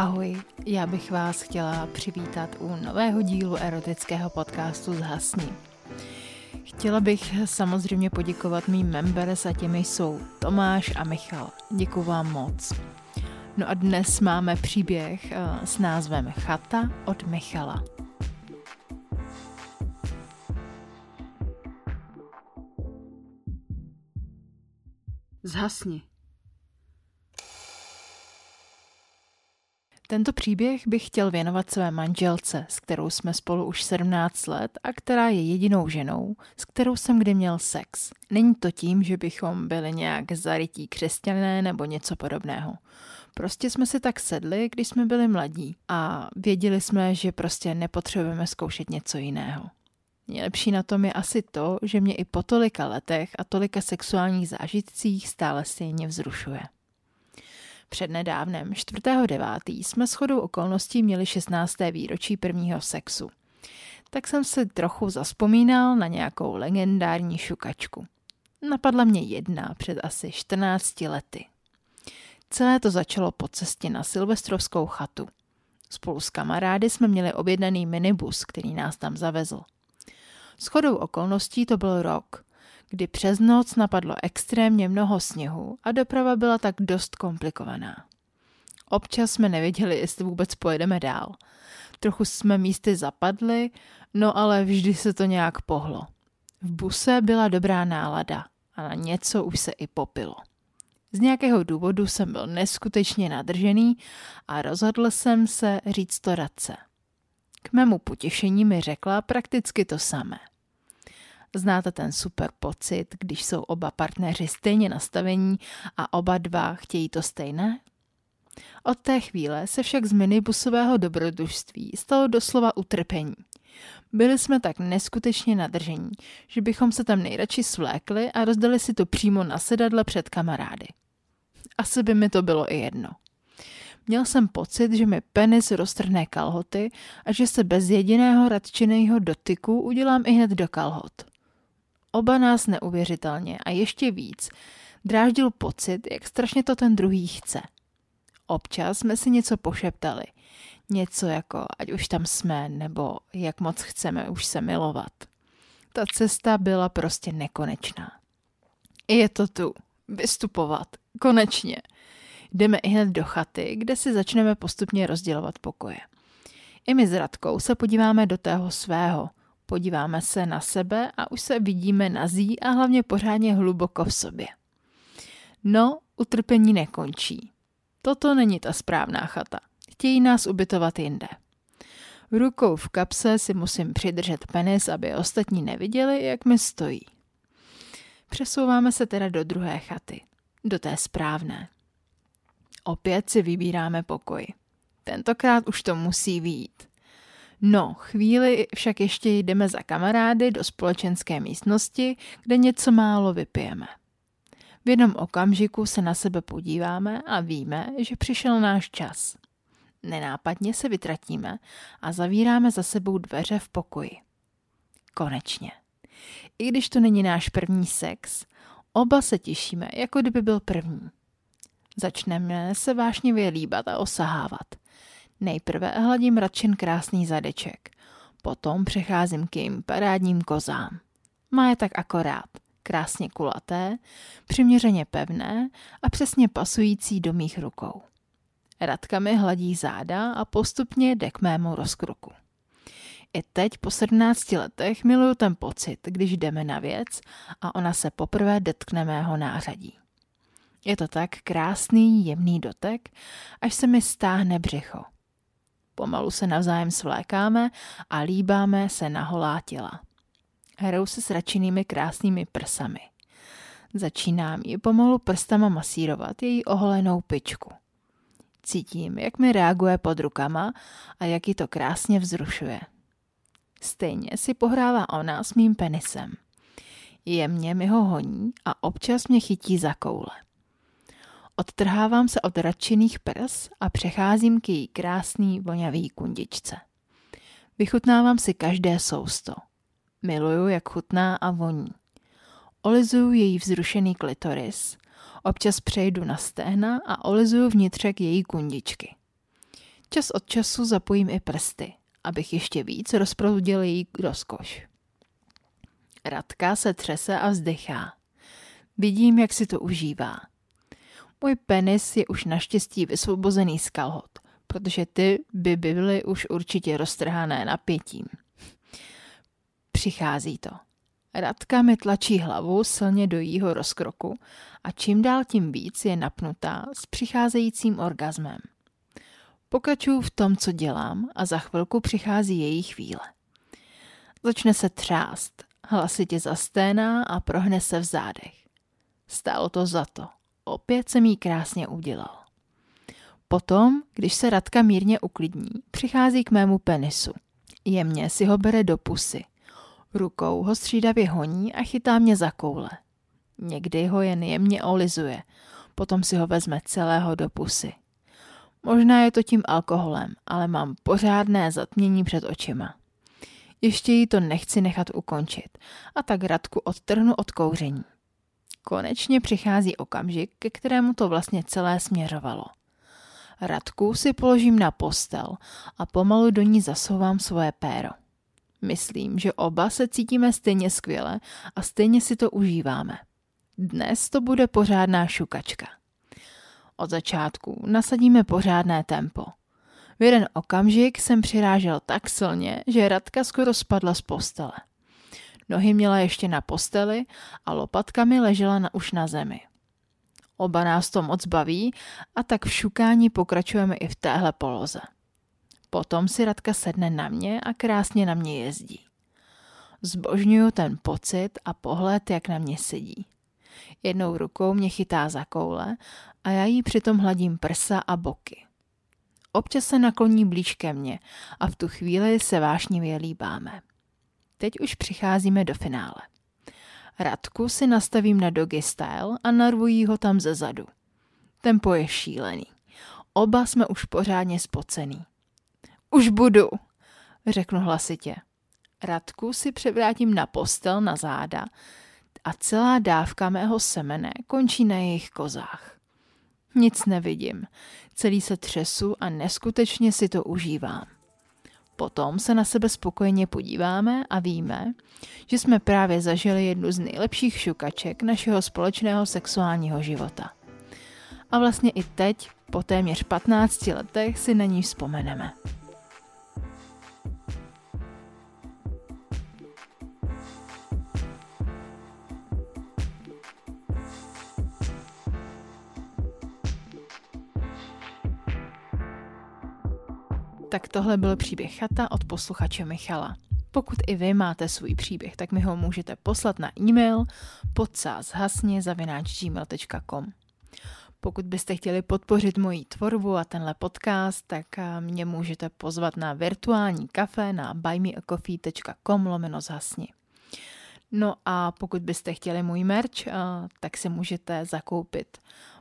Ahoj, já bych vás chtěla přivítat u nového dílu erotického podcastu Zhasni. Chtěla bych samozřejmě poděkovat mým members a těmi jsou Tomáš a Michal. Děkuji vám moc. No a dnes máme příběh eh, s názvem Chata od Michala. Zhasni. Tento příběh bych chtěl věnovat své manželce, s kterou jsme spolu už 17 let a která je jedinou ženou, s kterou jsem kdy měl sex. Není to tím, že bychom byli nějak zarytí křesťané nebo něco podobného. Prostě jsme si tak sedli, když jsme byli mladí a věděli jsme, že prostě nepotřebujeme zkoušet něco jiného. Nejlepší na tom je asi to, že mě i po tolika letech a tolika sexuálních zážitcích stále stejně vzrušuje. Přednedávnem, 4.9. jsme shodou okolností měli 16. výročí prvního sexu. Tak jsem si trochu zaspomínal na nějakou legendární šukačku. Napadla mě jedna před asi 14 lety. Celé to začalo po cestě na silvestrovskou chatu. Spolu s kamarády jsme měli objednaný minibus, který nás tam zavezl. Shodou okolností to byl rok, kdy přes noc napadlo extrémně mnoho sněhu a doprava byla tak dost komplikovaná. Občas jsme nevěděli, jestli vůbec pojedeme dál. Trochu jsme místy zapadli, no ale vždy se to nějak pohlo. V buse byla dobrá nálada a na něco už se i popilo. Z nějakého důvodu jsem byl neskutečně nadržený a rozhodl jsem se říct to radce. K mému potěšení mi řekla prakticky to samé. Znáte ten super pocit, když jsou oba partneři stejně nastavení a oba dva chtějí to stejné? Od té chvíle se však z minibusového dobrodružství stalo doslova utrpení. Byli jsme tak neskutečně nadržení, že bychom se tam nejradši svlékli a rozdali si to přímo na sedadle před kamarády. Asi by mi to bylo i jedno. Měl jsem pocit, že mi penis roztrhne kalhoty a že se bez jediného radčiného dotyku udělám i hned do kalhot. Oba nás neuvěřitelně a ještě víc dráždil pocit, jak strašně to ten druhý chce. Občas jsme si něco pošeptali. Něco jako, ať už tam jsme, nebo jak moc chceme už se milovat. Ta cesta byla prostě nekonečná. Je to tu. Vystupovat. Konečně. Jdeme i hned do chaty, kde si začneme postupně rozdělovat pokoje. I my s Radkou se podíváme do tého svého – Podíváme se na sebe a už se vidíme nazí a hlavně pořádně hluboko v sobě. No, utrpení nekončí. Toto není ta správná chata. Chtějí nás ubytovat jinde. Rukou v kapse si musím přidržet penis, aby ostatní neviděli, jak mi stojí. Přesouváme se teda do druhé chaty, do té správné. Opět si vybíráme pokoj. Tentokrát už to musí výjít. No, chvíli však ještě jdeme za kamarády do společenské místnosti, kde něco málo vypijeme. V jednom okamžiku se na sebe podíváme a víme, že přišel náš čas. Nenápadně se vytratíme a zavíráme za sebou dveře v pokoji. Konečně. I když to není náš první sex, oba se těšíme, jako kdyby byl první. Začneme se vážně líbat a osahávat. Nejprve hladím radšen krásný zadeček, potom přecházím k jejím parádním kozám. Má je tak akorát, krásně kulaté, přiměřeně pevné a přesně pasující do mých rukou. Radka mi hladí záda a postupně jde k mému rozkruku. I teď po 17 letech miluju ten pocit, když jdeme na věc a ona se poprvé dotkne mého nářadí. Je to tak krásný, jemný dotek, až se mi stáhne břicho. Pomalu se navzájem svlékáme a líbáme se na holá těla. Hrou se s račinými krásnými prsami. Začínám ji pomalu prstama masírovat její oholenou pičku. Cítím, jak mi reaguje pod rukama a jak ji to krásně vzrušuje. Stejně si pohrává ona s mým penisem. Jemně mi ho honí a občas mě chytí za koule. Odtrhávám se od radčených prs a přecházím k její krásný vonavý kundičce. Vychutnávám si každé sousto. Miluju, jak chutná a voní. Olizuju její vzrušený klitoris, občas přejdu na stehna a olizuju vnitřek její kundičky. Čas od času zapojím i prsty, abych ještě víc rozproudil její rozkoš. Radka se třese a vzdychá. Vidím, jak si to užívá. Můj penis je už naštěstí vysvobozený z kalhot, protože ty by byly už určitě roztrhané napětím. Přichází to. Radka mi tlačí hlavu silně do jího rozkroku a čím dál tím víc je napnutá s přicházejícím orgazmem. Pokračuju v tom, co dělám a za chvilku přichází její chvíle. Začne se třást, hlasitě zasténá a prohne se v zádech. Stálo to za to. Opět jsem jí krásně udělal. Potom, když se Radka mírně uklidní, přichází k mému penisu. Jemně si ho bere do pusy. Rukou ho střídavě honí a chytá mě za koule. Někdy ho jen jemně olizuje, potom si ho vezme celého do pusy. Možná je to tím alkoholem, ale mám pořádné zatmění před očima. Ještě jí to nechci nechat ukončit a tak Radku odtrhnu od kouření. Konečně přichází okamžik, ke kterému to vlastně celé směřovalo. Radku si položím na postel a pomalu do ní zasouvám svoje péro. Myslím, že oba se cítíme stejně skvěle a stejně si to užíváme. Dnes to bude pořádná šukačka. Od začátku nasadíme pořádné tempo. V jeden okamžik jsem přirážel tak silně, že Radka skoro spadla z postele. Nohy měla ještě na posteli a lopatkami ležela na, už na zemi. Oba nás to moc baví a tak v šukání pokračujeme i v téhle poloze. Potom si Radka sedne na mě a krásně na mě jezdí. Zbožňuju ten pocit a pohled, jak na mě sedí. Jednou rukou mě chytá za koule a já jí přitom hladím prsa a boky. Občas se nakloní blíž ke mně a v tu chvíli se vášnivě líbáme. Teď už přicházíme do finále. Radku si nastavím na doggy style a narvují ho tam ze zadu. Tempo je šílený. Oba jsme už pořádně spocený. Už budu, řeknu hlasitě. Radku si převrátím na postel na záda a celá dávka mého semene končí na jejich kozách. Nic nevidím, celý se třesu a neskutečně si to užívám. Potom se na sebe spokojeně podíváme a víme, že jsme právě zažili jednu z nejlepších šukaček našeho společného sexuálního života. A vlastně i teď, po téměř 15 letech, si na ní vzpomeneme. Tak tohle byl příběh chata od posluchače Michala. Pokud i vy máte svůj příběh, tak mi ho můžete poslat na e-mail podsázhasně.gmail.com Pokud byste chtěli podpořit moji tvorbu a tenhle podcast, tak eh, mě můžete pozvat na virtuální kafe na buymeacoffee.com lomeno zhasni. No a pokud byste chtěli můj merch, eh, tak si můžete zakoupit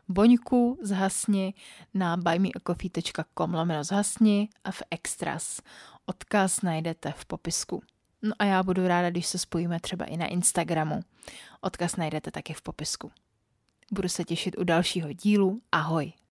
Boňku zhasni na buymeacoffee.com lomeno zhasni a v extras. Odkaz najdete v popisku. No a já budu ráda, když se spojíme třeba i na Instagramu. Odkaz najdete taky v popisku. Budu se těšit u dalšího dílu. Ahoj!